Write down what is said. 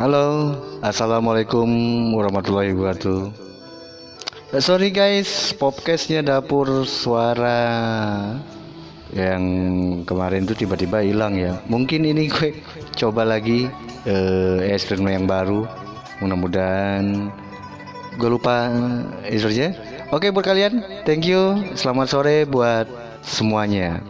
Halo, assalamualaikum warahmatullahi wabarakatuh. Eh, sorry guys, podcastnya dapur suara yang kemarin tuh tiba-tiba hilang ya. Mungkin ini gue coba lagi eh, eksperimen yang baru. Mudah-mudahan gue lupa eh, Oke buat kalian, thank you. Selamat sore buat semuanya.